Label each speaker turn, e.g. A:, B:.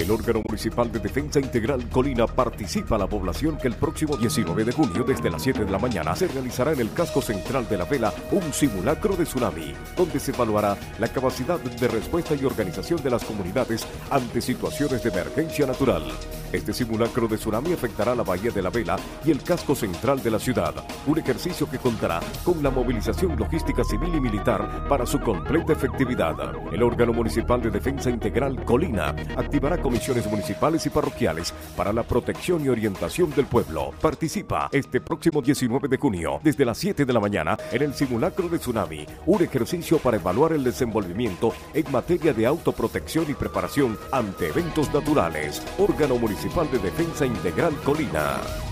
A: El órgano municipal de defensa integral Colina participa a la población que el próximo 19 de junio desde las 7 de la mañana se realizará en el casco central de la vela un simulacro de tsunami, donde se evaluará la capacidad de respuesta y organización de las comunidades ante situaciones de emergencia natural. Este simulacro de tsunami afectará la Bahía de la Vela y el casco central de la ciudad, un ejercicio que contará con la movilización logística civil y militar para su completa efectividad. El órgano municipal de defensa integral Colina activará comisiones municipales y parroquiales para la protección y orientación del pueblo. Participa este próximo 19 de junio desde las 7 de la mañana en el simulacro de tsunami, un ejercicio para evaluar el desenvolvimiento en materia de autoprotección y preparación ante eventos naturales. Órgano Municipal de Defensa Integral Colina.